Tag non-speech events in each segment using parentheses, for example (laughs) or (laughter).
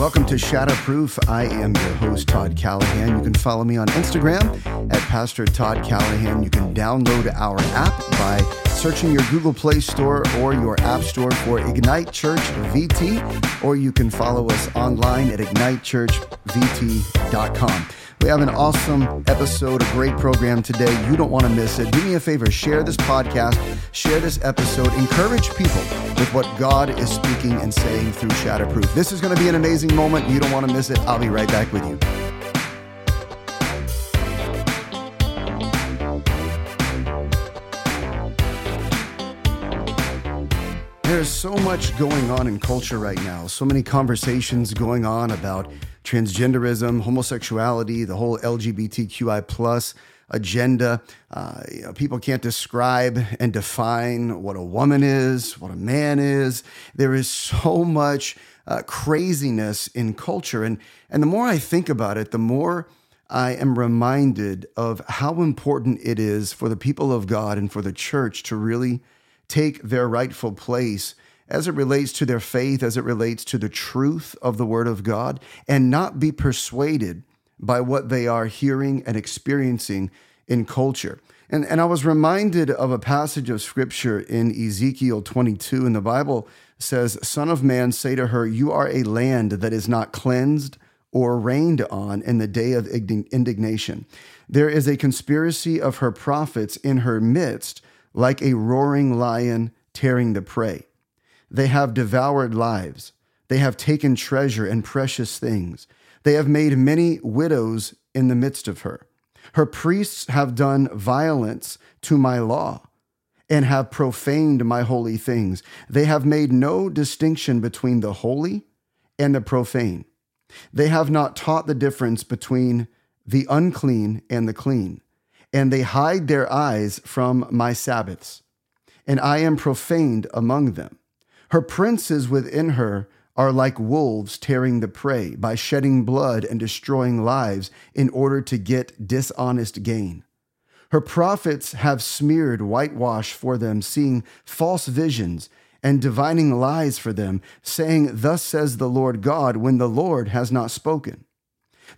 Welcome to Shatterproof. I am your host, Todd Callahan. You can follow me on Instagram at Pastor Todd Callahan. You can download our app by searching your Google Play Store or your App Store for Ignite Church VT, or you can follow us online at ignitechurchvt.com. We have an awesome episode, a great program today. You don't want to miss it. Do me a favor, share this podcast, share this episode, encourage people with what God is speaking and saying through Shatterproof. This is going to be an amazing moment. You don't want to miss it. I'll be right back with you. There's so much going on in culture right now, so many conversations going on about transgenderism, homosexuality, the whole LGBTQI plus agenda. Uh, you know, people can't describe and define what a woman is, what a man is. There is so much uh, craziness in culture, and and the more I think about it, the more I am reminded of how important it is for the people of God and for the church to really take their rightful place as it relates to their faith, as it relates to the truth of the Word of God, and not be persuaded by what they are hearing and experiencing in culture. And, and I was reminded of a passage of scripture in Ezekiel 22, and the Bible says, Son of man, say to her, You are a land that is not cleansed or rained on in the day of indignation. There is a conspiracy of her prophets in her midst, like a roaring lion tearing the prey. They have devoured lives. They have taken treasure and precious things. They have made many widows in the midst of her. Her priests have done violence to my law and have profaned my holy things. They have made no distinction between the holy and the profane. They have not taught the difference between the unclean and the clean, and they hide their eyes from my Sabbaths, and I am profaned among them. Her princes within her are like wolves tearing the prey by shedding blood and destroying lives in order to get dishonest gain. Her prophets have smeared whitewash for them, seeing false visions and divining lies for them, saying, Thus says the Lord God, when the Lord has not spoken.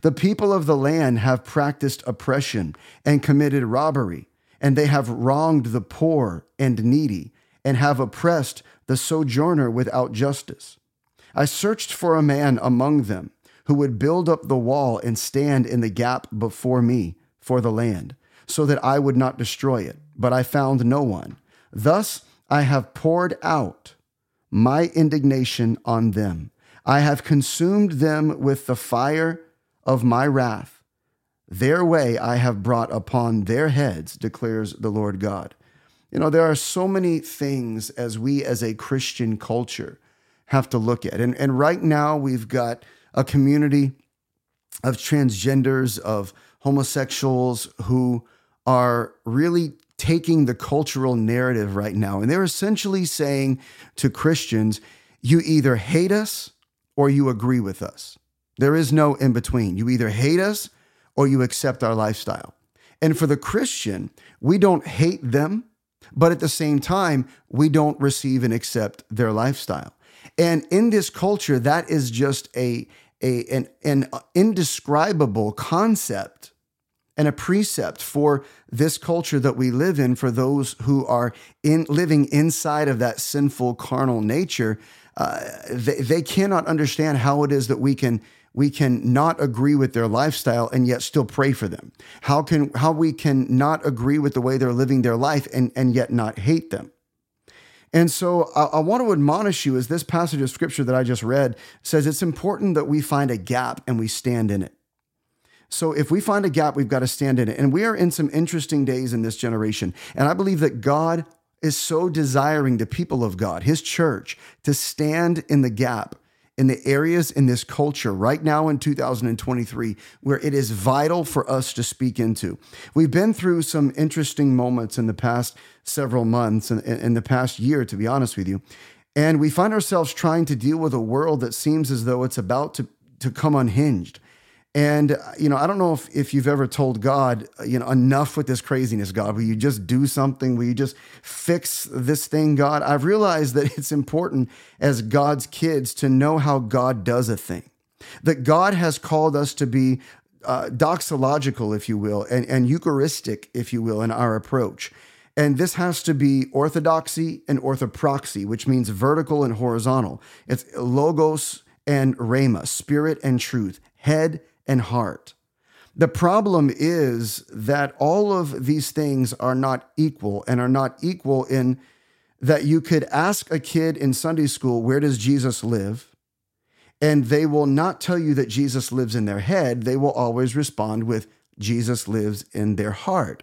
The people of the land have practiced oppression and committed robbery, and they have wronged the poor and needy, and have oppressed the sojourner without justice. I searched for a man among them who would build up the wall and stand in the gap before me for the land, so that I would not destroy it, but I found no one. Thus I have poured out my indignation on them. I have consumed them with the fire of my wrath. Their way I have brought upon their heads, declares the Lord God. You know, there are so many things as we as a Christian culture have to look at. And, and right now, we've got a community of transgenders, of homosexuals who are really taking the cultural narrative right now. And they're essentially saying to Christians, you either hate us or you agree with us. There is no in between. You either hate us or you accept our lifestyle. And for the Christian, we don't hate them but at the same time, we don't receive and accept their lifestyle. And in this culture, that is just a, a an, an indescribable concept and a precept for this culture that we live in for those who are in living inside of that sinful carnal nature uh, they, they cannot understand how it is that we can we can not agree with their lifestyle and yet still pray for them? How can how we can not agree with the way they're living their life and, and yet not hate them? And so I, I want to admonish you as this passage of scripture that I just read says it's important that we find a gap and we stand in it. So if we find a gap, we've got to stand in it. And we are in some interesting days in this generation. And I believe that God is so desiring the people of God, his church, to stand in the gap in the areas in this culture right now in 2023 where it is vital for us to speak into. We've been through some interesting moments in the past several months and in, in the past year, to be honest with you. And we find ourselves trying to deal with a world that seems as though it's about to, to come unhinged. And, you know, I don't know if, if you've ever told God, you know, enough with this craziness, God. Will you just do something? Will you just fix this thing, God? I've realized that (laughs) it's important as God's kids to know how God does a thing. that God has called us to be uh, doxological, if you will, and, and Eucharistic, if you will, in our approach. And this has to be orthodoxy and orthopraxy, which means vertical and horizontal. It's logos and rhema, spirit and truth, head and heart. The problem is that all of these things are not equal and are not equal in that you could ask a kid in Sunday school, Where does Jesus live? And they will not tell you that Jesus lives in their head. They will always respond with, Jesus lives in their heart.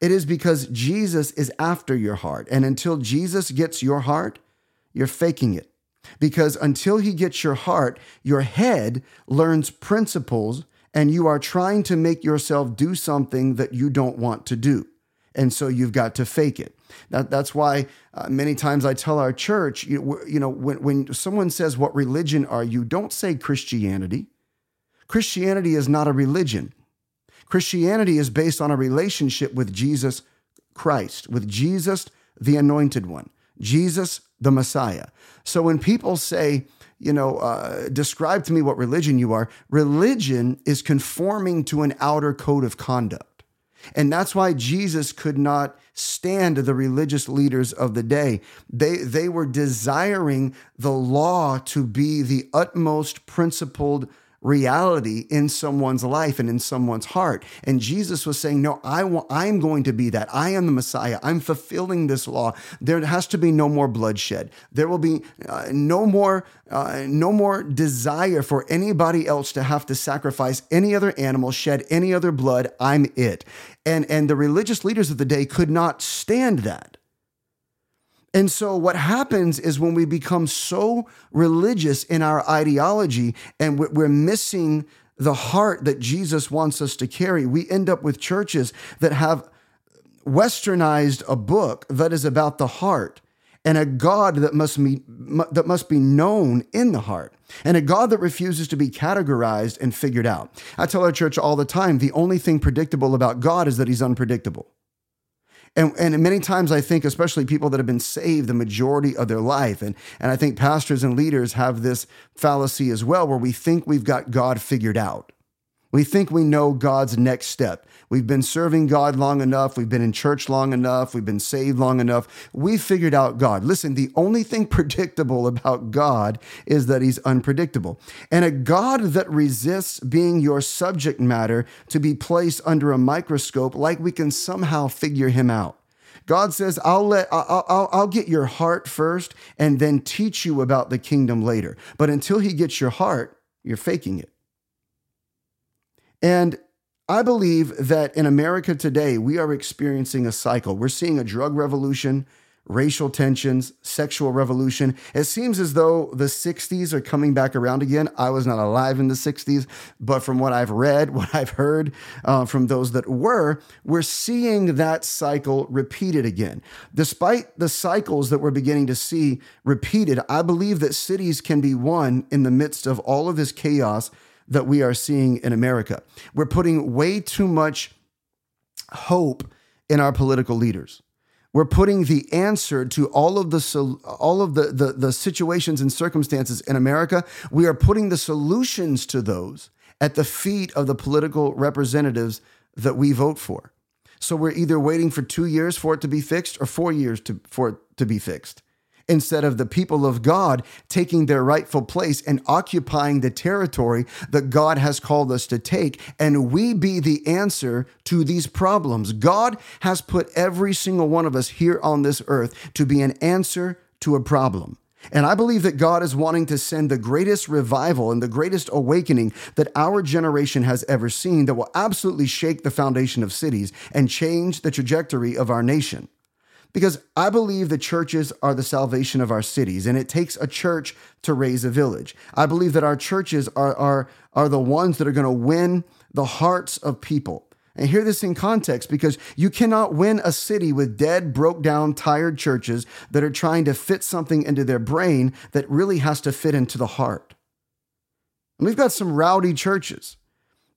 It is because Jesus is after your heart. And until Jesus gets your heart, you're faking it. Because until he gets your heart, your head learns principles and you are trying to make yourself do something that you don't want to do. And so you've got to fake it. That, that's why uh, many times I tell our church, you, you know, when, when someone says, What religion are you? Don't say Christianity. Christianity is not a religion. Christianity is based on a relationship with Jesus Christ, with Jesus, the anointed one, Jesus, the Messiah. So when people say, you know, uh, describe to me what religion you are, religion is conforming to an outer code of conduct. And that's why Jesus could not stand the religious leaders of the day. They, they were desiring the law to be the utmost principled reality in someone's life and in someone's heart. And Jesus was saying, No, I want, I'm going to be that. I am the Messiah. I'm fulfilling this law. There has to be no more bloodshed. There will be uh, no more, uh, no more desire for anybody else to have to sacrifice any other animal, shed any other blood. I'm it. And, and the religious leaders of the day could not stand that. And so, what happens is when we become so religious in our ideology and we're missing the heart that Jesus wants us to carry, we end up with churches that have westernized a book that is about the heart and a God that must be, that must be known in the heart, and a God that refuses to be categorized and figured out. I tell our church all the time the only thing predictable about God is that he's unpredictable. And, and many times I think, especially people that have been saved the majority of their life, and, and I think pastors and leaders have this fallacy as well, where we think we've got God figured out. We think we know God's next step. We've been serving God long enough. We've been in church long enough. We've been saved long enough. We figured out God. Listen, the only thing (laughs) predictable about God is that he's unpredictable. And a God that resists being your subject matter to be placed under a microscope like we can somehow figure him out. God says, I'll let I'll, I'll, I'll, get your heart first and then teach you about the kingdom later. But until he gets your heart, you're faking it. And I believe that in America today, we are experiencing a cycle. We're seeing a drug revolution, racial tensions, sexual revolution. It seems as though the 60s are coming back around again. I was not alive in the 60s, but from what I've read, (laughs) what I've heard uh, from those that were, we're seeing that cycle repeated again. Despite the cycles that we're beginning to see repeated, I believe that cities can be won in the midst of all of this chaos that we are seeing in America. We're putting way too much hope in our political leaders. We're putting the answer to all of the all of the, the, the situations and circumstances in America. We are putting the solutions to those at the feet of the political representatives that we vote for. So we're either waiting for two years for it to be fixed or four years to, for it to be fixed instead of the people of God taking their rightful place and occupying the territory that God has called us to take. And we be the answer to these problems. God has put every single one of us here on this earth to be an answer to a problem. And I believe that God is wanting to send the greatest revival and the greatest awakening that our generation has ever seen that will absolutely shake the foundation of cities and change the trajectory of our nation because I believe the churches are the salvation of our cities, and it takes a church to raise a village. I believe that our churches are, are, are the ones that are going to win the hearts of people. And hear this in context because you cannot win a city with dead, broke down, tired churches that are trying to fit something into their brain that really has to fit into the heart. And we've got some rowdy churches,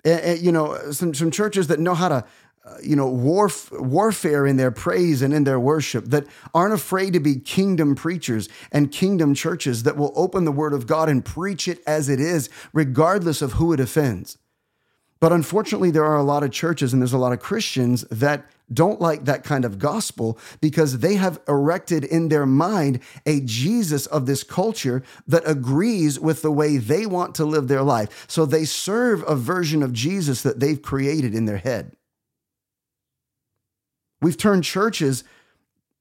and, and, you know, some, some churches that know how to uh, you know, warf- warfare in their praise and in their worship, that aren't afraid to be kingdom preachers and kingdom churches that will open the word of God and preach it as it is, regardless of who it offends. But unfortunately, there are a lot of churches and there's a lot of Christians that don't like that kind of gospel because they have erected in their mind a Jesus of this culture that agrees with the way they want to live their life. So they serve a version of Jesus that they've created in their head. We've turned churches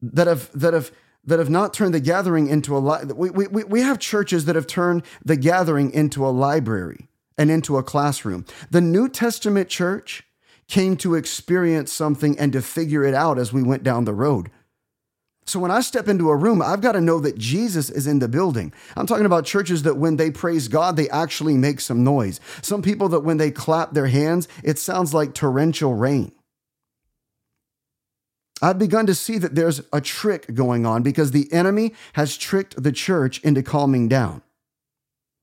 that have that have that have not turned the gathering into a li- we, we, we have churches that have turned the gathering into a library and into a classroom. The New Testament church came to experience something and to figure it out as we went down the road. So when I step into a room, I've got to know that Jesus is in the building. I'm talking about churches that when they praise God, they actually make some noise. Some people that when they clap their hands, it sounds like torrential rain. I've begun to see that there's a trick going on because the enemy has tricked the church into calming down.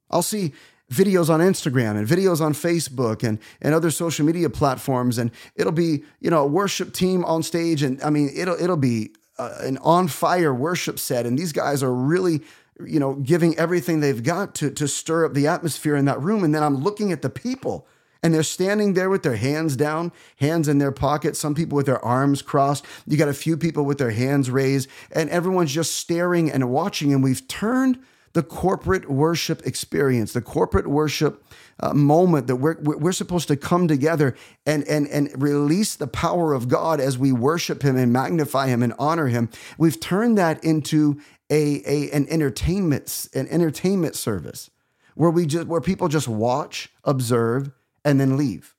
I'll see videos on Instagram and videos on Facebook and, and other social media platforms, and it'll be, you know, a worship team on stage. And I mean, it'll, it'll be uh, an on fire worship set. And these guys are really, you know, giving everything they've got to, to stir up the atmosphere in that room. And then I'm looking at the people and they're standing there with their hands down, hands in their pockets, some people with their arms crossed. You got a few people with their hands raised, and everyone's just staring and watching. And we've turned the corporate worship experience, the corporate worship uh, moment that we're, we're supposed to come together and, and, and release the power of God as we worship Him and magnify Him and honor Him. We've turned that into a, a an entertainment an entertainment service where we just where people just watch, observe, and then leave.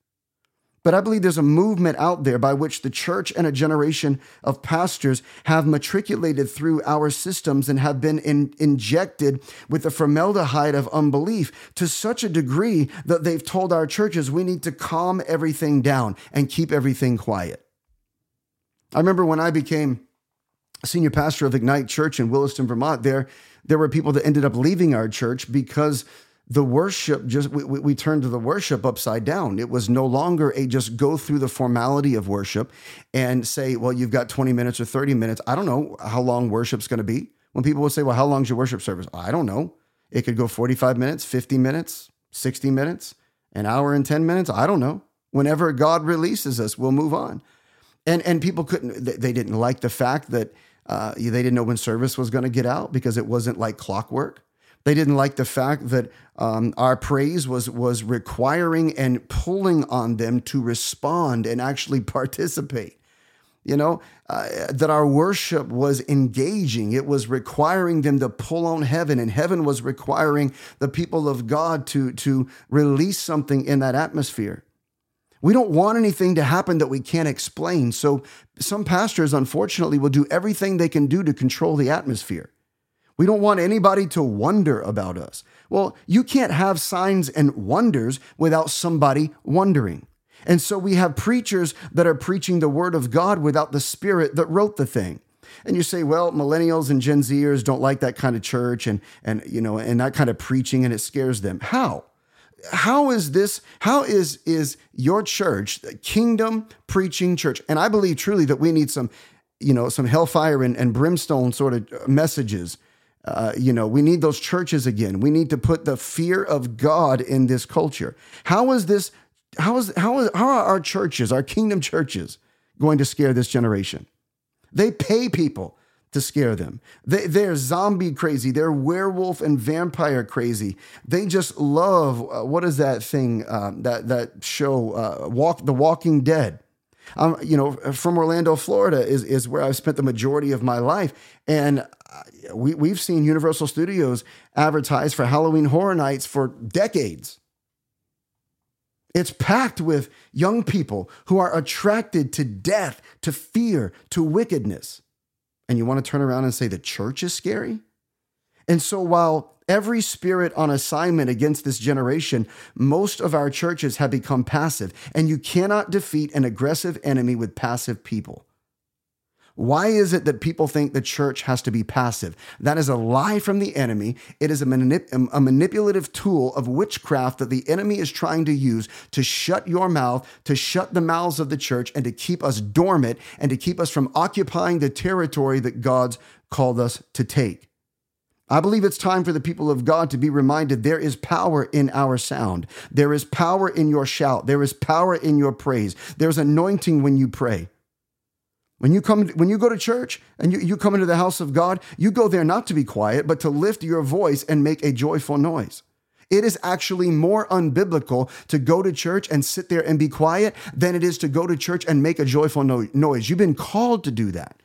But I believe there's a movement out there by which the church and a generation of pastors have matriculated through our systems and have been in, injected with the formaldehyde of unbelief to such a degree that they've told our churches we need to calm everything down and keep everything quiet. I remember when I became senior pastor of Ignite Church in Williston, Vermont, there, there were people that ended up leaving our church because the worship just we, we turned to the worship upside down. It was no longer a just go through the formality of worship and say well you've got 20 minutes or 30 minutes. I don't know how long worship's going to be. When people would say well how long's your worship service? I don't know. It could go 45 minutes 50 minutes 60 minutes an hour and 10 minutes. I don't know. Whenever god releases us we'll move on. And and people couldn't they didn't like the fact that uh, they didn't know when service was going to get out because it wasn't like clockwork they didn't like the fact that um, our praise was was requiring and pulling on them to respond and actually (laughs) participate. You know, uh, that our worship was engaging. It was requiring them to pull on heaven, and heaven was requiring the people of God to, to release something in that atmosphere. We don't want anything to happen that we can't explain. So, some pastors, unfortunately, will do everything they can do to control the atmosphere. We don't want anybody to wonder about us. Well, you can't have signs and wonders without somebody wondering. And so we have preachers that are preaching the word of God without the spirit that wrote the thing. And you say, well, millennials and Gen Zers don't like that kind of church and and you know and that kind of preaching and it scares them. How? How is this? How is is your church, the kingdom preaching church? And I believe truly that we need some, you know, some hellfire and, and brimstone sort of messages uh, you know, we need those churches again. We need to put the fear of God in this culture. How is this? How is how is how are our churches, our kingdom churches, going to scare this generation? They pay people to scare them. They, they're zombie crazy. They're werewolf and vampire crazy. They just love uh, what is that thing uh, that that show uh, Walk the Walking Dead. Um, you know, from Orlando, Florida is is where I've spent the majority of my life, and we, we've seen Universal Studios advertise for Halloween Horror Nights for decades. It's packed with young people who are attracted to death, to fear, to wickedness. And you want to turn around and say the church is scary? And so while every spirit on assignment against this generation, most of our churches have become passive. And you cannot defeat an aggressive enemy with passive people. Why is it that people think the church has to be passive? That is a lie from the enemy. It is a, manip- a, manipulative tool of witchcraft that the enemy is trying to use to shut your mouth, to shut the mouths of the church, and to keep us dormant and to keep us from occupying the territory that God's called us to take. I believe it's time for the people of God to be reminded there is power in our sound. There is power in your shout. There is power in your praise. There's anointing when you pray. When you come, when you go to church and you, you come into the house of God, you go there not to be quiet, but to lift your voice and make a joyful noise. It is actually more unbiblical to go to church and sit there and be quiet than it is to go to church and make a joyful no- noise. You've been called to do that.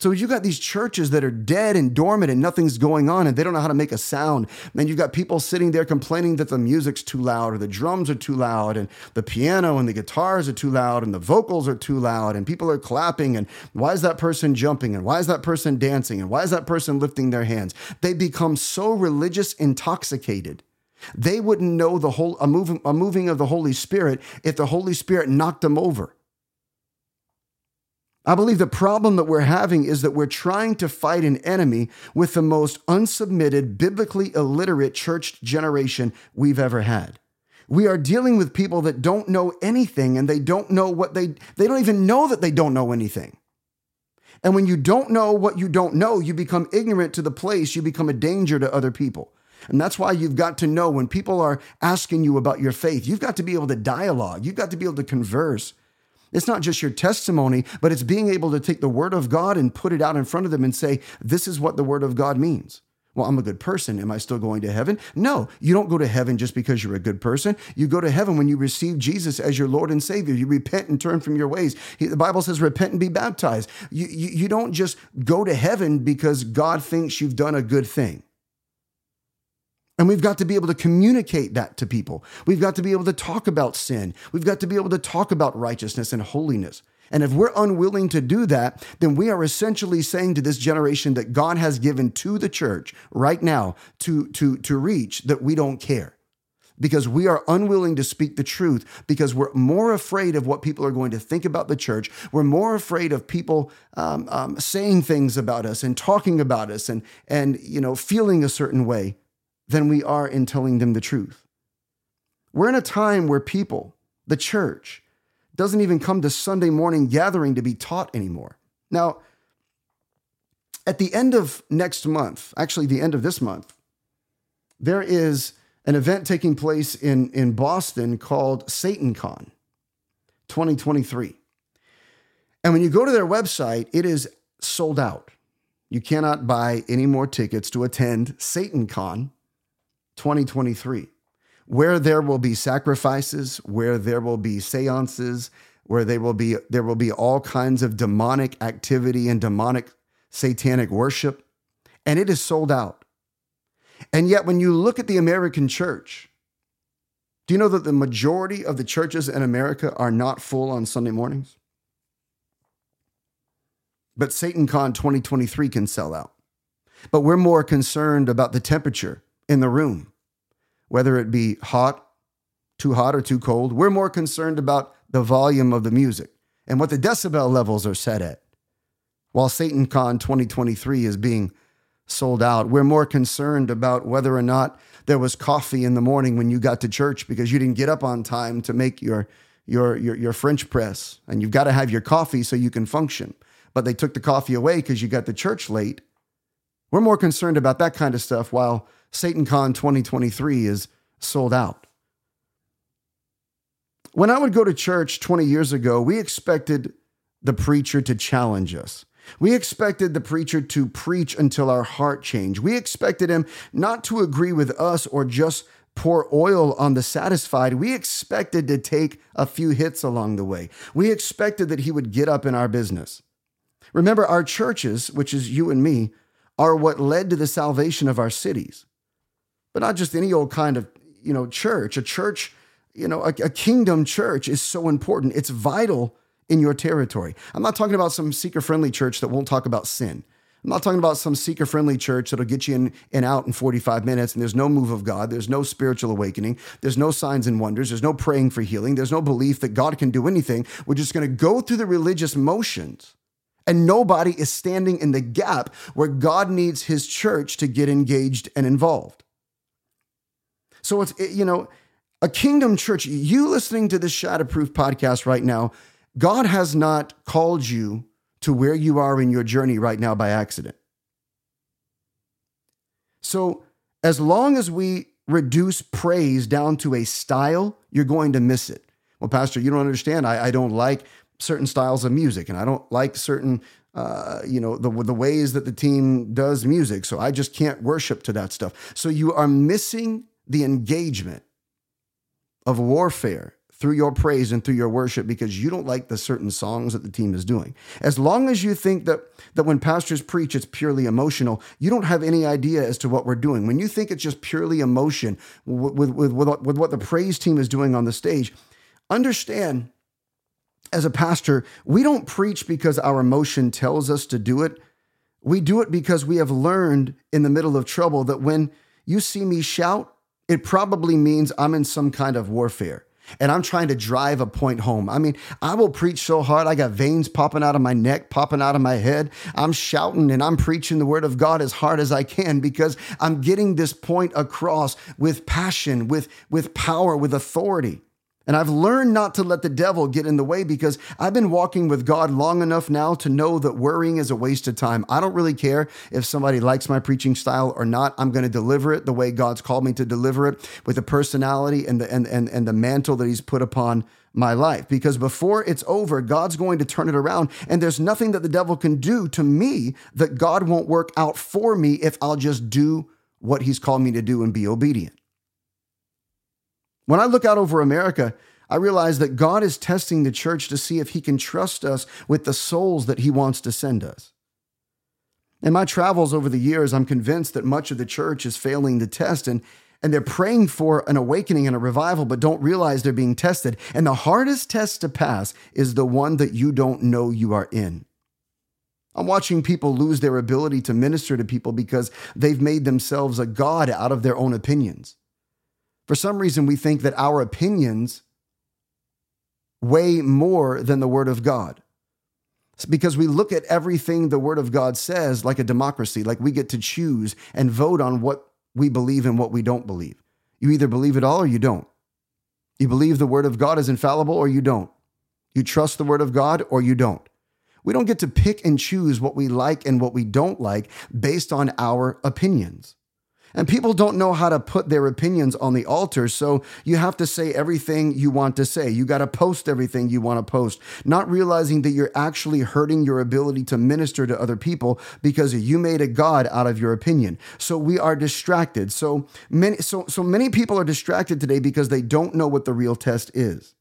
So you got these churches that are dead and dormant and nothing's going on and they don't know how to make a sound. And you've got people sitting there complaining that the music's too loud or the drums are too loud and the piano and the guitars are too loud and the vocals are too loud and people are clapping and why is that person jumping and why is that person dancing and why is that person lifting their hands? They become so religious intoxicated. They wouldn't know the whole a moving, a moving of the Holy Spirit if the Holy Spirit knocked them over. I believe the problem that we're having is that we're trying to fight an enemy with the most unsubmitted, biblically illiterate church generation we've ever had. We are dealing with people that don't know anything and they don't know what they they don't even know that they don't know anything. And when you don't know what you don't know, you become ignorant to the place, you become a danger to other people. And that's why you've got to know when people are asking you about your faith, you've got to be able to dialogue, you've got to be able to converse. It's not just your testimony, but it's being able to take the word of God and put it out in front of them and say, This is what the word of God means. Well, I'm a good person. Am I still going to heaven? No, you don't go to heaven just because you're a good person. You go to heaven when you receive Jesus as your Lord and Savior. You repent and turn from your ways. The Bible says, repent and be baptized. You, you, you don't just go to heaven because God thinks you've done a good thing. And we've got to be able to communicate that to people. We've got to be able to talk about sin. We've got to be able to talk about righteousness and holiness. And if we're unwilling to do that, then we are essentially saying to this generation that God has given to the church right now to, to, to reach that we don't care. Because we are unwilling to speak the truth, because we're more afraid of what people are going to think about the church. We're more afraid of people um, um, saying things about us and talking about us and, and you know, feeling a certain way than we are in telling them the truth. We're in a time where people, the church, doesn't even come to Sunday morning gathering to be taught anymore. Now, at the end of next month, actually, the end of this month, there is an event taking place in, in Boston called SatanCon 2023. And when you go to their website, it is sold out. You cannot buy any more tickets to attend SatanCon 2023, where there will be sacrifices, where there will be seances, where they will be there will be all kinds of demonic activity and demonic satanic worship, and it is sold out. And yet when you look at the American church, do you know that the majority of the churches in America are not full on Sunday mornings? But SatanCon 2023 can sell out. But we're more concerned about the temperature in the room, whether it be hot, too hot, or too cold. We're more concerned about the volume of the music and what the decibel levels are set at. While SatanCon 2023 is being sold out, we're more concerned about whether or not there was coffee in the morning when you got to church because you didn't get up on time to make your your your, your French press, and you've got to have your coffee so you can function. But they took the coffee away because you got to church late. We're more concerned about that kind of stuff while SatanCon 2023 is sold out. When I would go to church 20 years ago, we expected the preacher to challenge us. We expected the preacher to preach until our heart changed. We expected him not to agree with us or just pour oil on the satisfied. We expected to take a few hits along the way. We expected that he would get up in our business. Remember, our churches, which is you and me, are what led to the salvation of our cities but not just any old kind of, you know, church. A church, you know, a, a kingdom church is so important. It's vital in your territory. I'm not talking about some seeker friendly church that won't talk about sin. I'm not talking about some seeker friendly church that'll get you in and out in 45 minutes and there's no move of God. There's no spiritual awakening. There's no signs and wonders. There's no praying for healing. There's no belief that God can do anything. We're just going to go through the religious motions And nobody is standing in the gap where God needs his church to get engaged and involved. So it's, you know, a kingdom church, you listening to this Shatterproof podcast right now, God has not called you to where you are in your journey right now by accident. So as long as we reduce praise down to a style, you're going to miss it. Well, Pastor, you don't understand. I, I don't like certain styles of music, and I don't like certain, uh, you know, the the ways that the team does music. So I just can't worship to that stuff. So you are missing the engagement of warfare through your praise and through your worship because you don't like the certain songs that the team is doing. As long as you think that that when pastors preach it's purely emotional, you don't have any idea as to what we're doing. When you think it's just purely emotion with with with, with what the praise team is doing on the stage, understand as a pastor, we don't preach because our emotion tells us to do it. We do it because we have learned in the middle of trouble that when you see me shout, it probably means I'm in some kind of warfare and I'm trying to drive a point home. I mean, I will preach so hard. I got veins popping out of my neck, popping out of my head. I'm shouting and I'm preaching the word of God as hard as I can because I'm getting this point across with passion, with, with power, with authority. And I've learned not to let the devil get in the way because I've been walking with God long enough now to know that worrying is a waste of time. I don't really care if somebody likes my preaching style or not. I'm going to deliver it the way God's called me to deliver it with the personality and the and, and, and the mantle that he's put upon my life because before it's over, God's going to turn it around. And there's nothing that the devil can do to me that God won't work out for me if I'll just do what he's called me to do and be obedient. When I look out over America, I realize that God is testing the church to see if he can trust us with the souls that he wants to send us. In my travels over the years, I'm convinced that much of the church is failing the test and, and they're praying for an awakening and a revival, but don't realize they're being tested. And the hardest test to pass is the one that you don't know you are in. I'm watching people lose their ability to minister to people because they've made themselves a God out of their own opinions. For some reason, we think that our opinions weigh more than the Word of God. It's because we look at everything the Word of God says like a democracy, like we get to choose and vote on what we believe and what we don't believe. You either believe it all or you don't. You believe the Word of God is infallible or you don't. You trust the Word of God or you don't. We don't get to pick and choose what we like and what we don't like based on our opinions. And people don't know how to put their opinions on the altar. So you have to say everything you want to say. You got to post everything you want to post, not realizing that you're actually hurting your ability to minister to other people because you made a God out of your opinion. So we are distracted. So many, so, so many people are distracted today because they don't know what the real test is.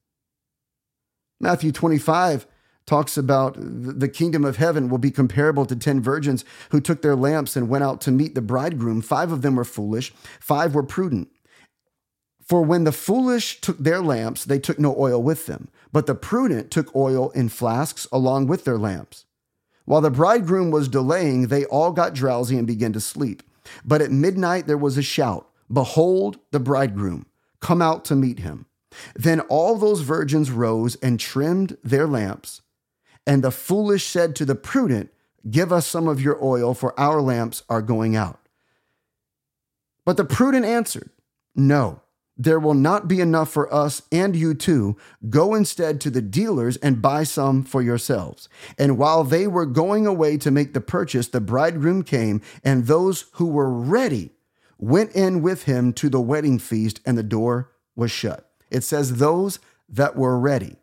Matthew 25 talks about the kingdom of heaven will be comparable to 10 virgins who took their lamps and went out to meet the bridegroom. Five of them were foolish, five were prudent. For when the foolish took their lamps, they took no oil with them, but the prudent took oil in flasks along with their lamps. While the bridegroom was delaying, they all got drowsy and began to sleep. But at midnight there was a shout Behold, the bridegroom, come out to meet him. Then all those virgins rose and trimmed their lamps. And the foolish said to the prudent, Give us some of your oil, for our lamps are going out. But the prudent answered, No, there will not be enough for us and you too. Go instead to the dealers and buy some for yourselves. And while they were going away to make the purchase, the bridegroom came, and those who were ready went in with him to the wedding feast, and the door was shut. It says, Those that were ready.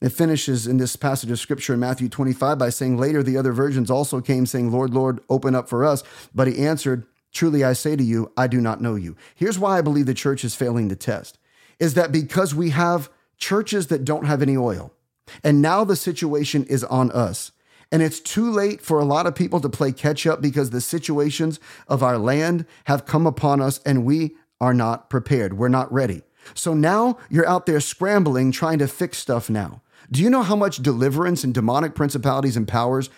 It finishes in this passage of scripture in Matthew 25 by saying, Later the other virgins also came, saying, Lord, Lord, open up for us. But he answered, Truly I say to you, I do not know you. Here's why I believe the church is failing the test is that because we have churches that don't have any oil. And now the situation is on us. And it's too late for a lot of people to play catch up because the situations of our land have come upon us and we are not prepared. We're not ready. So now you're out there scrambling, trying to fix stuff now. Do you know how much deliverance and demonic principalities and powers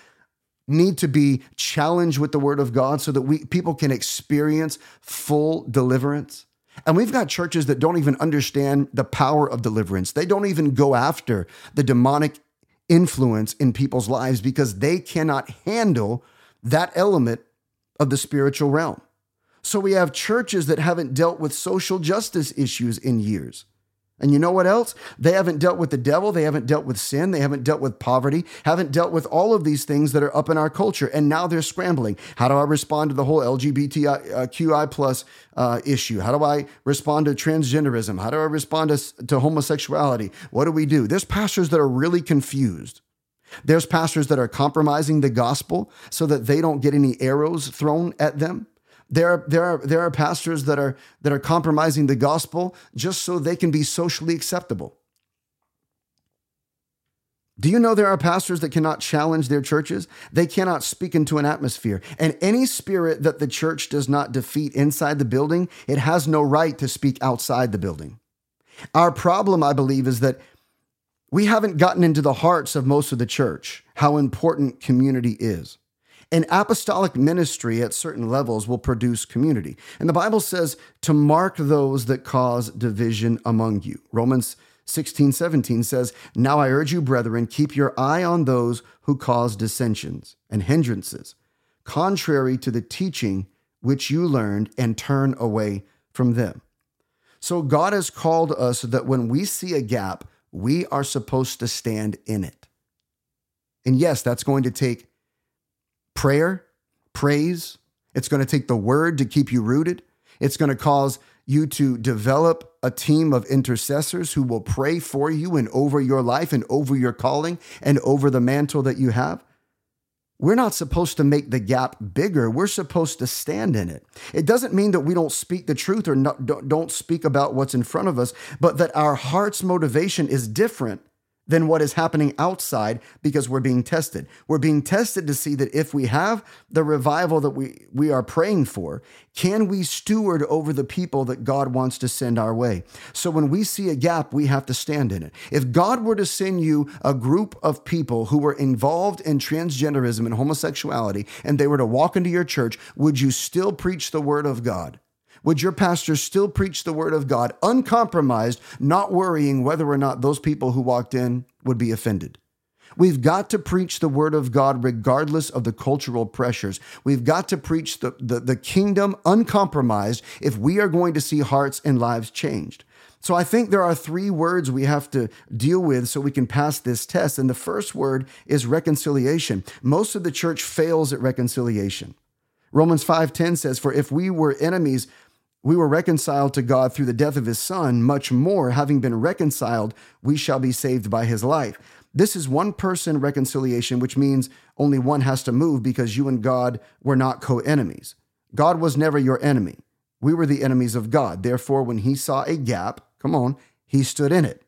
need to be challenged with the word of God so that we people can experience full deliverance? And we've got churches that don't even understand the power of deliverance. They don't even go after the demonic influence in people's lives because they cannot handle that element of the spiritual realm. So we have churches that haven't dealt with social justice issues in years. And you know what else? They haven't dealt with the devil. They haven't dealt with sin. They haven't dealt with poverty, haven't dealt with all of these things that are up in our culture. And now they're scrambling. How do I respond to the whole LGBTQI plus uh, issue? How do I respond to transgenderism? How do I respond to, to homosexuality? What do we do? There's pastors that are really confused. There's pastors that are compromising the gospel so that they don't get any arrows thrown at them. There are, there are, there are pastors that are, that are compromising the gospel just so they can be socially acceptable. Do you know there are pastors that cannot challenge their churches? They cannot speak into an atmosphere. And any spirit that the church does not defeat inside the building, it has no right to speak outside the building. Our problem, I believe, is that we haven't gotten into the hearts of most of the church how important community is. An apostolic ministry at certain levels will produce community. And the Bible says to mark those that cause division among you. Romans 16, 17 says, Now I urge you, brethren, keep your eye on those who cause dissensions and hindrances, contrary to the teaching which you learned, and turn away from them. So God has called us that when we see a gap, we are supposed to stand in it. And yes, that's going to take prayer, praise. It's going to take the word to keep you rooted. It's going to cause you to develop a team of intercessors who will pray for you and over your life and over your calling and over the mantle that you have. We're not supposed to make the gap bigger. We're supposed to stand in it. It doesn't mean that we don't speak the truth or not, don't speak about what's in front of us, but that our heart's motivation is different than what is happening outside because we're being tested. We're being tested to see that if we have the revival that we, we are praying for, can we steward over the people that God wants to send our way? So when we see a gap, we have to stand in it. If God were to send you a group of people who were involved in transgenderism and homosexuality, and they were to walk into your church, would you still preach the word of God? Would your pastor still preach the word of God uncompromised, not worrying whether or not those people who walked in would be offended? We've got to preach the word of God regardless of the cultural pressures. We've got to preach the, the, the, kingdom uncompromised if we are going to see hearts and lives changed. So I think there are three words we have to deal with so we can pass this test. And the first word is reconciliation. Most of the church fails at reconciliation. Romans 5:10 says, For if we were enemies, we were reconciled to God through the death of his son, much more, having been reconciled, we shall be saved by his life. This is one person reconciliation, which means only one has to move because you and God were not co enemies. God was never your enemy. We were the enemies of God. Therefore, when he saw a gap, come on, he stood in it.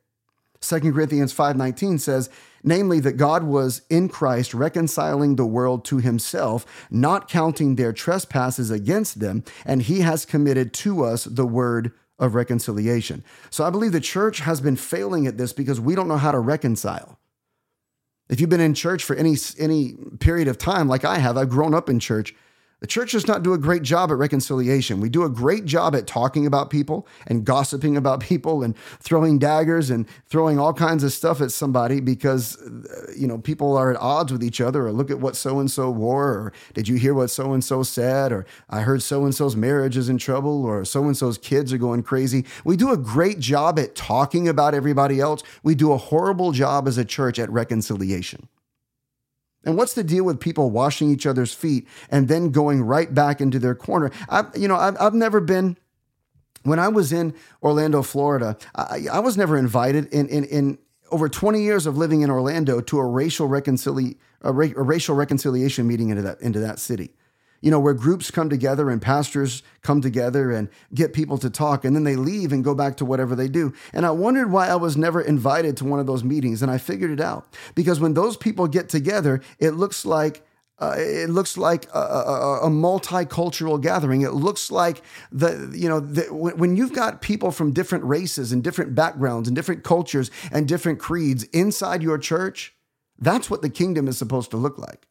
2 Corinthians 5:19 says, namely that God was in Christ reconciling the world to himself, not counting their trespasses against them, and he has committed to us the word of reconciliation. So I believe the church has been failing at this because we don't know how to reconcile. If you've been in church for any any period of time like I have, I've grown up in church, the church does not do a great job at reconciliation. We do a great job at talking about people and gossiping about people and throwing daggers and throwing all kinds of stuff at somebody because uh, you know people are at odds with each other or look at what so and so wore or did you hear what so and so said or I heard so and so's marriage is in trouble or so and so's kids are going crazy. We do a great job at talking about everybody else. We do a horrible job as a church at reconciliation. And what's the deal with people washing each other's feet and then going right back into their corner? I, you know, I've, I've never been. When I was in Orlando, Florida, I, I was never invited in, in, in over 20 years of living in Orlando to a racial reconcili- a, ra- a racial reconciliation meeting into that into that city you know, where groups come together and pastors come together and get people to talk and then they leave and go back to whatever they do. And I wondered why I was never invited to one of those meetings. And I figured it out because when those people get together, it looks like uh, it looks like a, a, a, multicultural gathering. It looks like the you know the, when, when you've got people from different races and different backgrounds and different cultures and different creeds inside your church. That's what the kingdom is supposed to look like.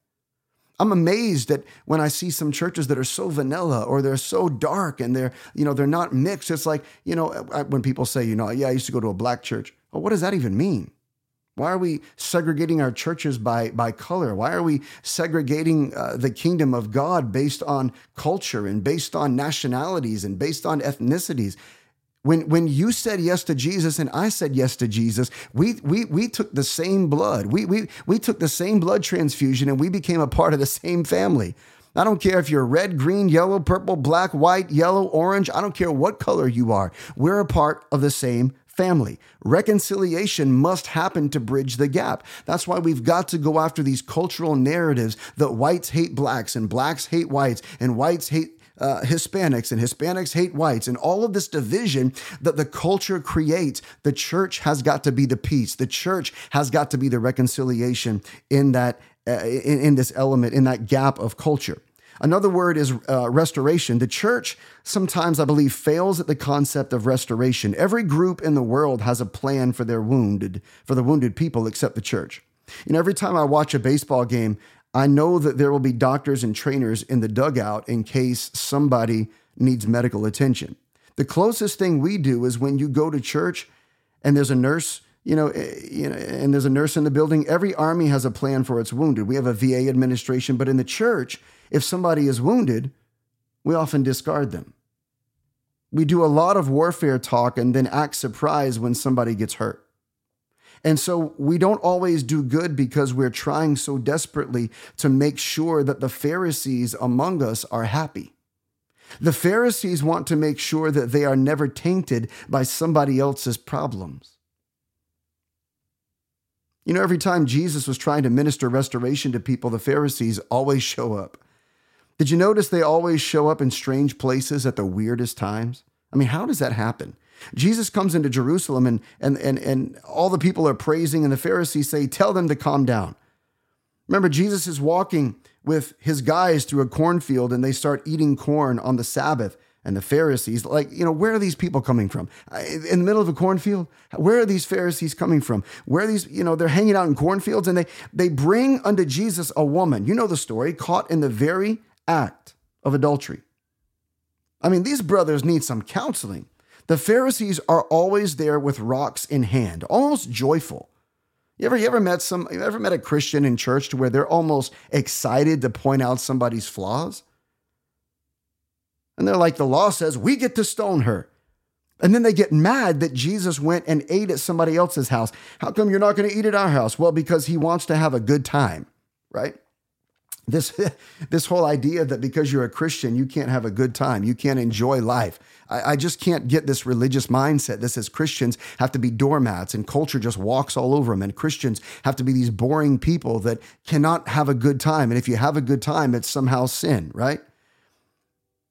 I'm amazed that when I see some churches that are so vanilla or they're so dark and they're, you know, they're not mixed. It's like, you know, when people say, you know, yeah, I used to go to a black church. Well, what does that even mean? Why are we segregating our churches by, by color? Why are we segregating uh, the kingdom of God based on culture and based on nationalities and based on ethnicities? When, when you said yes to Jesus and I said yes to Jesus, we, we, we took the same blood. We, we, we took the same blood transfusion and we became a part of the same family. I don't care if you're red, green, yellow, purple, black, white, yellow, orange. I don't care what color you are. We're a part of the same family. Reconciliation must happen to bridge the gap. That's why we've got to go after these cultural narratives that whites hate blacks and blacks hate whites and whites hate uh, Hispanics and Hispanics hate whites and all of this division that the culture creates. The church has got to be the peace. The church has got to be the reconciliation in that uh, in, in this element in that gap of culture. Another word is uh, restoration. The church sometimes, I believe, fails at the concept of restoration. Every group in the world has a plan for their wounded, for the wounded people, except the church. And every time I watch a baseball game, I know that there will be doctors and trainers in the dugout in case somebody needs medical attention. The closest thing we do is when you go to church and there's a nurse you know, eh, you know, and there's a nurse in the building. Every army has a plan for its wounded. We have a VA administration, but in the church, if somebody is wounded, we often discard them. We do a lot of warfare talk and then act surprised when somebody gets hurt. And so we don't always do good because we're trying so desperately to make sure that the Pharisees among us are happy. The Pharisees want to make sure that they are never tainted by somebody else's problems. You know, every time Jesus was trying to minister restoration to people, the Pharisees always show up. Did you notice they always show up in strange places at the weirdest times? I mean, how does that happen? Jesus comes into Jerusalem and, and, and, and all the people are praising, and the Pharisees say, Tell them to calm down. Remember, Jesus is walking with his guys through a cornfield and they start eating corn on the Sabbath and the Pharisees, like, you know, where are these people coming from? In the middle of a cornfield? Where are these Pharisees coming from? Where are these, you know, they're hanging out in cornfields and they they bring unto Jesus a woman. You know the story, caught in the very act of adultery. I mean, these brothers need some counseling. The Pharisees are always there with rocks in hand, almost joyful. You ever, you ever met some, you ever met a Christian in church to where they're almost excited to point out somebody's flaws? And they're like, the law says we get to stone her. And then they get mad that Jesus went and ate at somebody else's house. How come you're not going to eat at our house? Well, because he wants to have a good time, right? This, (laughs) this whole idea that because you're a Christian, you can't have a good time, you can't enjoy life. I, I just can't get this religious mindset that says Christians have to be doormats and culture just walks all over them. And Christians have to be these boring people that cannot have a good time. And if you have a good time, it's somehow sin, right?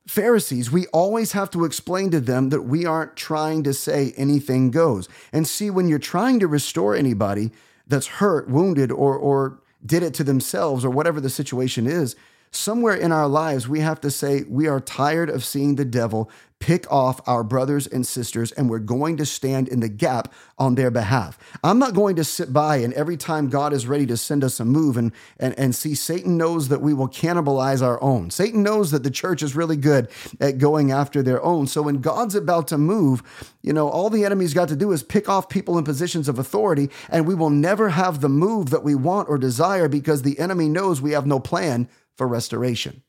Pharisees, we always have to explain to them that we aren't trying to say anything goes. And see, when you're trying to restore anybody that's hurt, wounded, or, or did it to themselves, or whatever the situation is, somewhere in our lives, we have to say, we are tired of seeing the devil pick off our brothers and sisters, and we're going to stand in the gap on their behalf. I'm not going to sit by and every time God is ready to send us a move and, and, and see Satan knows that we will cannibalize our own. Satan knows that the church is really good at going after their own. So when God's about to move, you know, all the enemy's got to do is pick off people in positions of authority, and we will never have the move that we want or desire because the enemy knows we have no plan for restoration.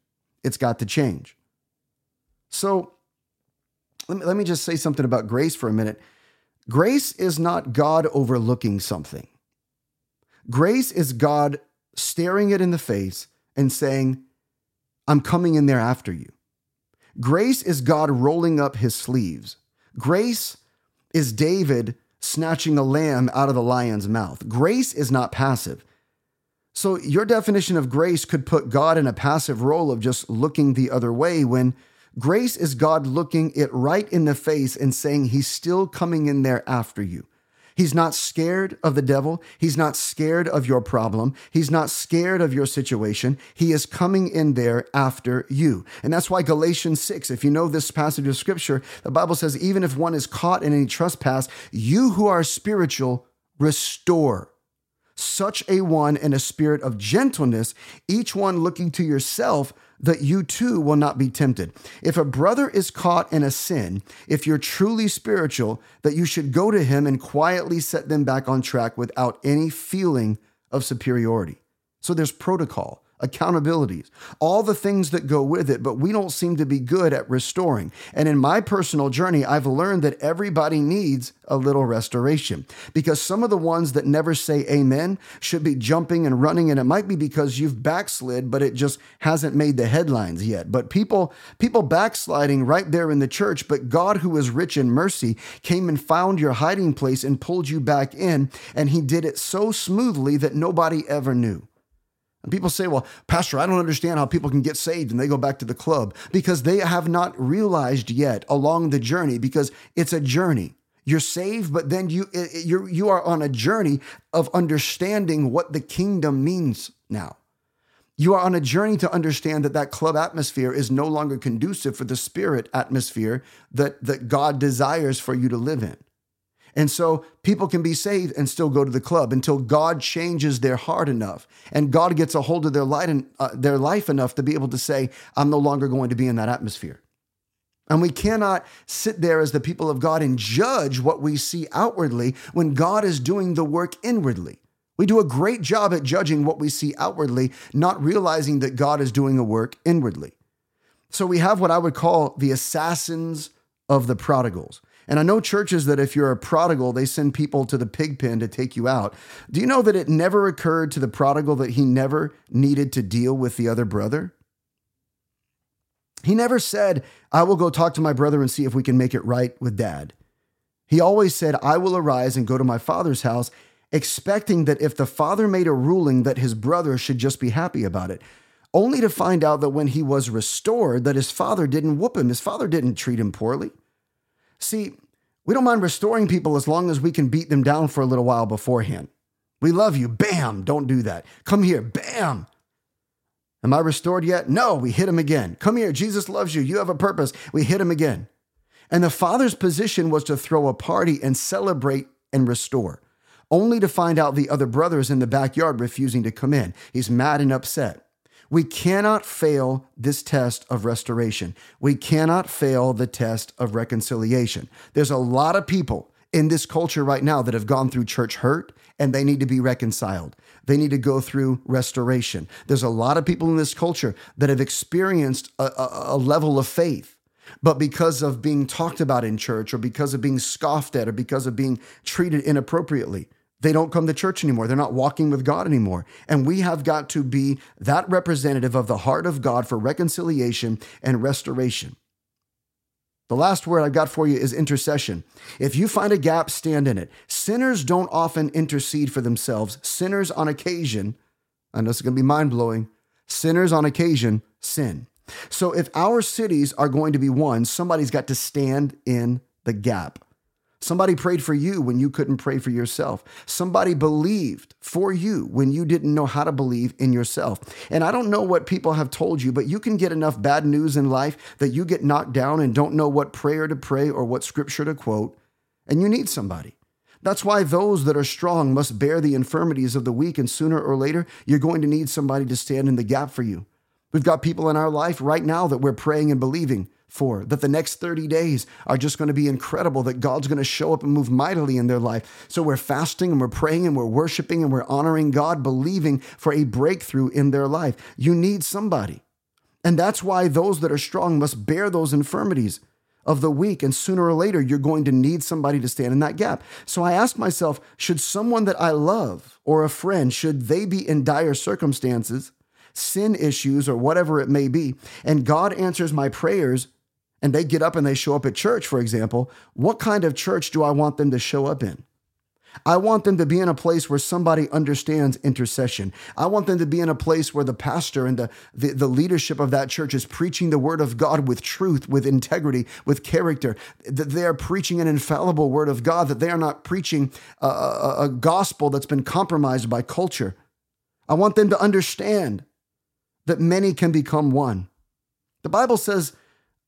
It's got to change. So let me, let me just say something about grace for a minute. Grace is not God overlooking something. Grace is God staring it in the face and saying, I'm coming in there after you. Grace is God rolling up his sleeves. Grace is David snatching a lamb out of the lion's mouth. Grace is not passive. So, your definition of grace could put God in a passive role of just looking the other way when grace is God looking it right in the face and saying, He's still coming in there after you. He's not scared of the devil. He's not scared of your problem. He's not scared of your situation. He is coming in there after you. And that's why Galatians 6, if you know this passage of scripture, the Bible says, even if one is caught in any trespass, you who are spiritual, restore such a one in a spirit of gentleness, each one looking to yourself that you too will not be tempted. If a brother is caught in a sin, if you're truly spiritual, that you should go to him and quietly set them back on track without any feeling of superiority. So there's protocol accountabilities, all the things that go with it, but we don't seem to be good at restoring. And in my personal journey, I've learned that everybody needs a little restoration because some of the ones that never say amen should be jumping and running. And it might be because you've backslid, but it just hasn't made the headlines yet. But people, people backsliding right there in the church, but God, who is rich in mercy, came and found your hiding place and pulled you back in. And he did it so smoothly that nobody ever knew. And people say, well, Pastor, I don't understand how people can get saved and they go back to the club because they have not realized yet along the journey because it's a journey. You're saved, but then you you you are on a journey of understanding what the kingdom means now. You are on a journey to understand that that club atmosphere is no longer conducive for the spirit atmosphere that, that God desires for you to live in. And so people can be saved and still go to the club until God changes their heart enough and God gets a hold of their, light and, uh, their life enough to be able to say, I'm no longer going to be in that atmosphere. And we cannot sit there as the people of God and judge what we see outwardly when God is doing the work inwardly. We do a great job at judging what we see outwardly, not realizing that God is doing a work inwardly. So we have what I would call the assassins of the prodigals. And I know churches that if you're a prodigal, they send people to the pig pen to take you out. Do you know that it never occurred to the prodigal that he never needed to deal with the other brother? He never said, I will go talk to my brother and see if we can make it right with dad. He always said, I will arise and go to my father's house, expecting that if the father made a ruling that his brother should just be happy about it, only to find out that when he was restored that his father didn't whoop him. His father didn't treat him poorly. See, we don't mind restoring people as long as we can beat them down for a little while beforehand. We love you. Bam. Don't do that. Come here. Bam. Am I restored yet? No, we hit him again. Come here. Jesus loves you. You have a purpose. We hit him again. And the father's position was to throw a party and celebrate and restore, only to find out the other brothers in the backyard refusing to come in. He's mad and upset. We cannot fail this test of restoration. We cannot fail the test of reconciliation. There's a lot of people in this culture right now that have gone through church hurt and they need to be reconciled. They need to go through restoration. There's a lot of people in this culture that have experienced a, a, a level of faith but because of being talked about in church or because of being scoffed at or because of being treated inappropriately, they don't come to church anymore. They're not walking with God anymore. And we have got to be that representative of the heart of God for reconciliation and restoration. The last word I've got for you is intercession. If you find a gap, stand in it. Sinners don't often intercede for themselves. Sinners on occasion, I know it's going to be mind blowing, sinners on occasion sin. So if our cities are going to be one, somebody's got to stand in the gap. Somebody prayed for you when you couldn't pray for yourself. Somebody believed for you when you didn't know how to believe in yourself. And I don't know what people have told you, but you can get enough bad news in life that you get knocked down and don't know what prayer to pray or what scripture to quote, and you need somebody. That's why those that are strong must bear the infirmities of the weak, and sooner or later, you're going to need somebody to stand in the gap for you. We've got people in our life right now that we're praying and believing for, that the next 30 days are just going to be incredible, that God's going to show up and move mightily in their life. So we're fasting and we're praying and we're worshiping and we're honoring God, believing for a breakthrough in their life. You need somebody. And that's why those that are strong must bear those infirmities of the weak. And sooner or later, you're going to need somebody to stand in that gap. So I ask myself, should someone that I love or a friend, should they be in dire circumstances, sin issues, or whatever it may be, and God answers my prayers and they get up and they show up at church, for example, what kind of church do I want them to show up in? I want them to be in a place where somebody understands intercession. I want them to be in a place where the pastor and the, the, the, leadership of that church is preaching the word of God with truth, with integrity, with character. That they are preaching an infallible word of God, that they are not preaching a, a, a gospel that's been compromised by culture. I want them to understand that many can become one. The Bible says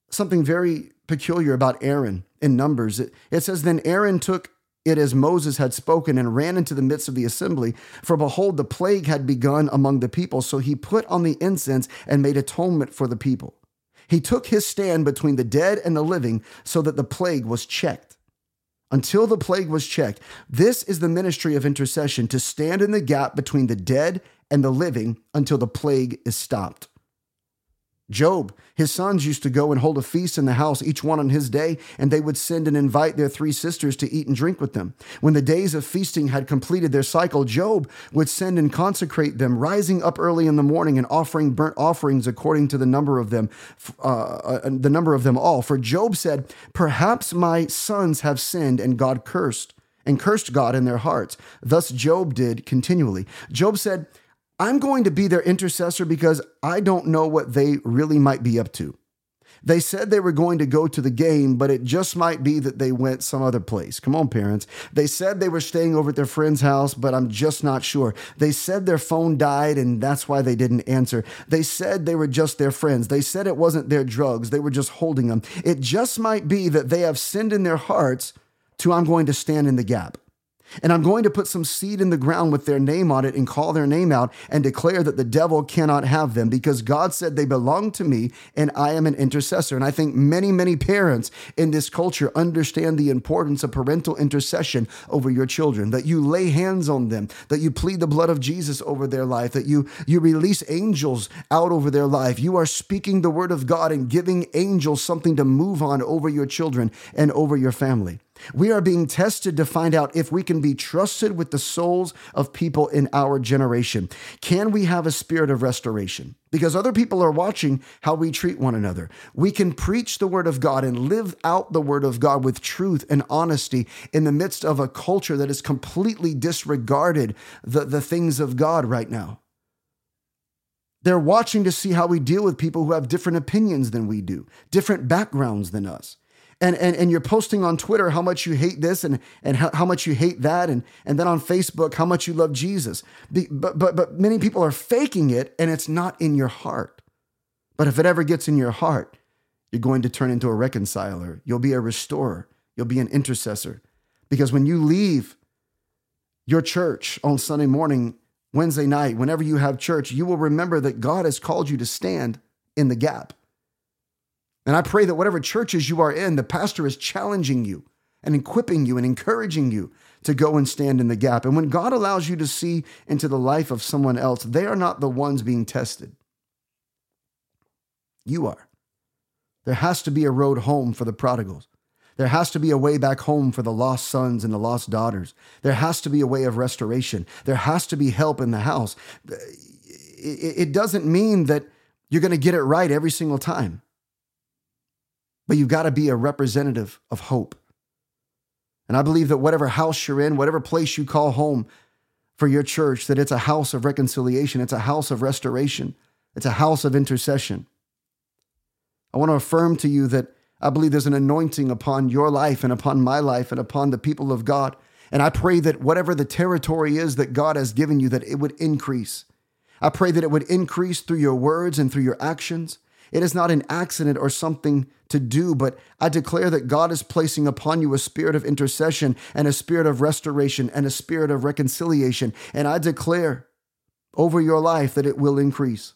something very peculiar about Aaron in Numbers. It, it says, Then Aaron took it as Moses had spoken and ran into the midst of the assembly. For behold, the plague had begun among the people. So he put on the incense and made atonement for the people. He took his stand between the dead and the living so that the plague was checked. Until the plague was checked, this is the ministry of intercession to stand in the gap between the dead and the living until the plague is stopped. Job, his sons used to go and hold a feast in the house, each one on his day, and they would send and invite their three sisters to eat and drink with them. When the days of feasting had completed their cycle, Job would send and consecrate them, rising up early in the morning and offering burnt offerings according to the number of them, uh, uh, the number of them all. For Job said, "Perhaps my sons have sinned, and God cursed, and cursed God in their hearts." Thus Job did continually. Job said. I'm going to be their intercessor because I don't know what they really might be up to. They said they were going to go to the game, but it just might be that they went some other place. Come on, parents. They said they were staying over at their friend's house, but I'm just not sure. They said their phone died and that's why they didn't answer. They said they were just their friends. They said it wasn't their drugs. They were just holding them. It just might be that they have sinned in their hearts to I'm going to stand in the gap. And I'm going to put some seed in the ground with their name on it and call their name out and declare that the devil cannot have them because God said they belong to me and I am an intercessor. And I think many, many parents in this culture understand the importance of parental intercession over your children, that you lay hands on them, that you plead the blood of Jesus over their life, that you, you release angels out over their life. You are speaking the word of God and giving angels something to move on over your children and over your family. We are being tested to find out if we can be trusted with the souls of people in our generation. Can we have a spirit of restoration? Because other people are watching how we treat one another. We can preach the word of God and live out the word of God with truth and honesty in the midst of a culture that has completely disregarded the, the things of God right now. They're watching to see how we deal with people who have different opinions than we do, different backgrounds than us and, and, and you're posting on Twitter how much you hate this and, and how, how much you hate that, and, and then on Facebook how much you love Jesus. But, but, but many people are faking it and it's not in your heart. But if it ever gets in your heart, you're going to turn into a reconciler. You'll be a restorer. You'll be an intercessor. Because when you leave your church on Sunday morning, Wednesday night, whenever you have church, you will remember that God has called you to stand in the gap. And I pray that whatever churches you are in, the pastor is challenging you and equipping you and encouraging you to go and stand in the gap. And when God allows you to see into the life of someone else, they are not the ones being tested. You are. There has to be a road home for the prodigals. There has to be a way back home for the lost sons and the lost daughters. There has to be a way of restoration. There has to be help in the house. It doesn't mean that you're going to get it right every single time. But you've got to be a representative of hope. And I believe that whatever house you're in, whatever place you call home for your church, that it's a house of reconciliation, it's a house of restoration, it's a house of intercession. I want to affirm to you that I believe there's an anointing upon your life and upon my life and upon the people of God. And I pray that whatever the territory is that God has given you, that it would increase. I pray that it would increase through your words and through your actions. It is not an accident or something to do, but I declare that God is placing upon you a spirit of intercession and a spirit of restoration and a spirit of reconciliation. And I declare over your life that it will increase.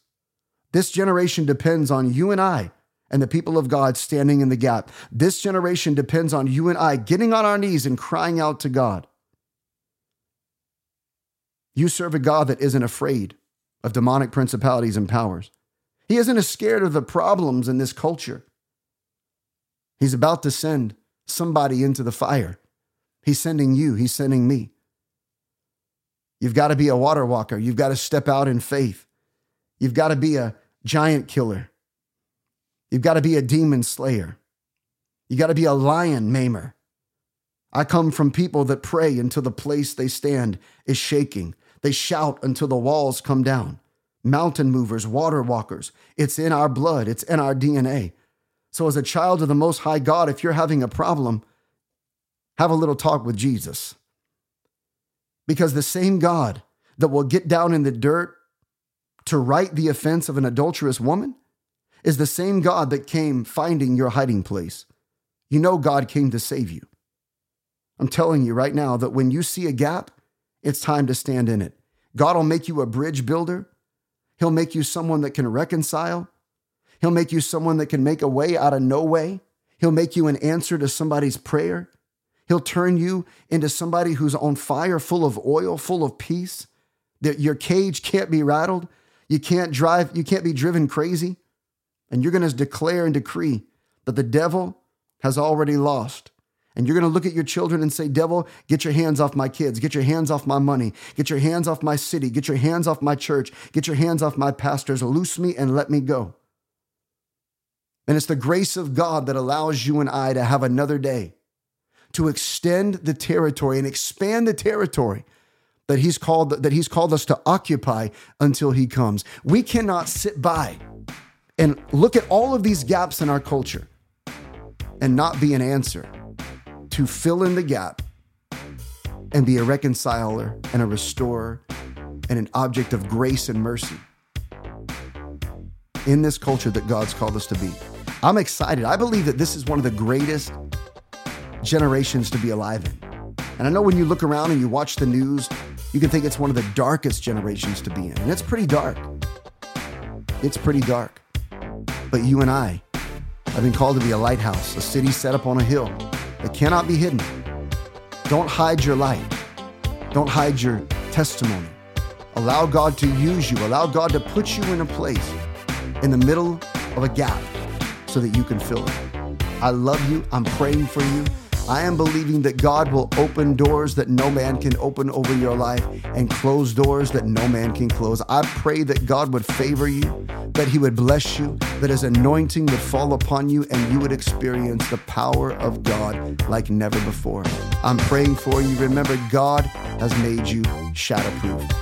This generation depends on you and I and the people of God standing in the gap. This generation depends on you and I getting on our knees and crying out to God. You serve a God that isn't afraid of demonic principalities and powers. He isn't as scared of the problems in this culture. He's about to send somebody into the fire. He's sending you, he's sending me. You've got to be a water walker. You've got to step out in faith. You've got to be a giant killer. You've got to be a demon slayer. You got to be a lion maimer. I come from people that pray until the place they stand is shaking. They shout until the walls come down mountain movers, water walkers. It's in our blood, it's in our DNA. So, as a child of the Most High God, if you're having a problem, have a little talk with Jesus. Because the same God that will get down in the dirt to right the offense of an adulterous woman is the same God that came finding your hiding place. You know, God came to save you. I'm telling you right now that when you see a gap, it's time to stand in it. God will make you a bridge builder. He'll make you someone that can reconcile. He'll make you someone that can make a way out of no way. He'll make you an answer to somebody's prayer. He'll turn you into somebody who's on fire, full of oil, full of peace. That your cage can't be rattled. You can't drive, you can't be driven crazy. And you're going to declare and decree that the devil has already lost. And you're going to look at your children and say, Devil, get your hands off my kids. Get your hands off my money. Get your hands off my city. Get your hands off my church. Get your hands off my pastors. Loose me and let me go. And it's the grace of God that allows you and I to have another day to extend the territory and expand the territory that he's called that he's called us to occupy until he comes. We cannot sit by and look at all of these gaps in our culture and not be an answer to fill in the gap and be a reconciler and a restorer and an object of grace and mercy in this culture that God's called us to be. I'm excited. I believe that this is one of the greatest generations to be alive in. And I know when you look around and you watch the news, you can think it's one of the darkest generations to be in. And it's pretty dark. It's pretty dark. But you and I have been called to be a lighthouse, a city set up on a hill that cannot be hidden. Don't hide your light. Don't hide your testimony. Allow God to use you. Allow God to put you in a place in the middle of a gap so that you can fill it. I love you. I'm praying for you. I am believing that God will open doors that no man can open over your life and close doors that no man can close. I pray that God would favor you, that He would bless you, that His anointing would fall upon you, and you would experience the power of God like never before. I'm praying for you. Remember, God has made you shatterproof.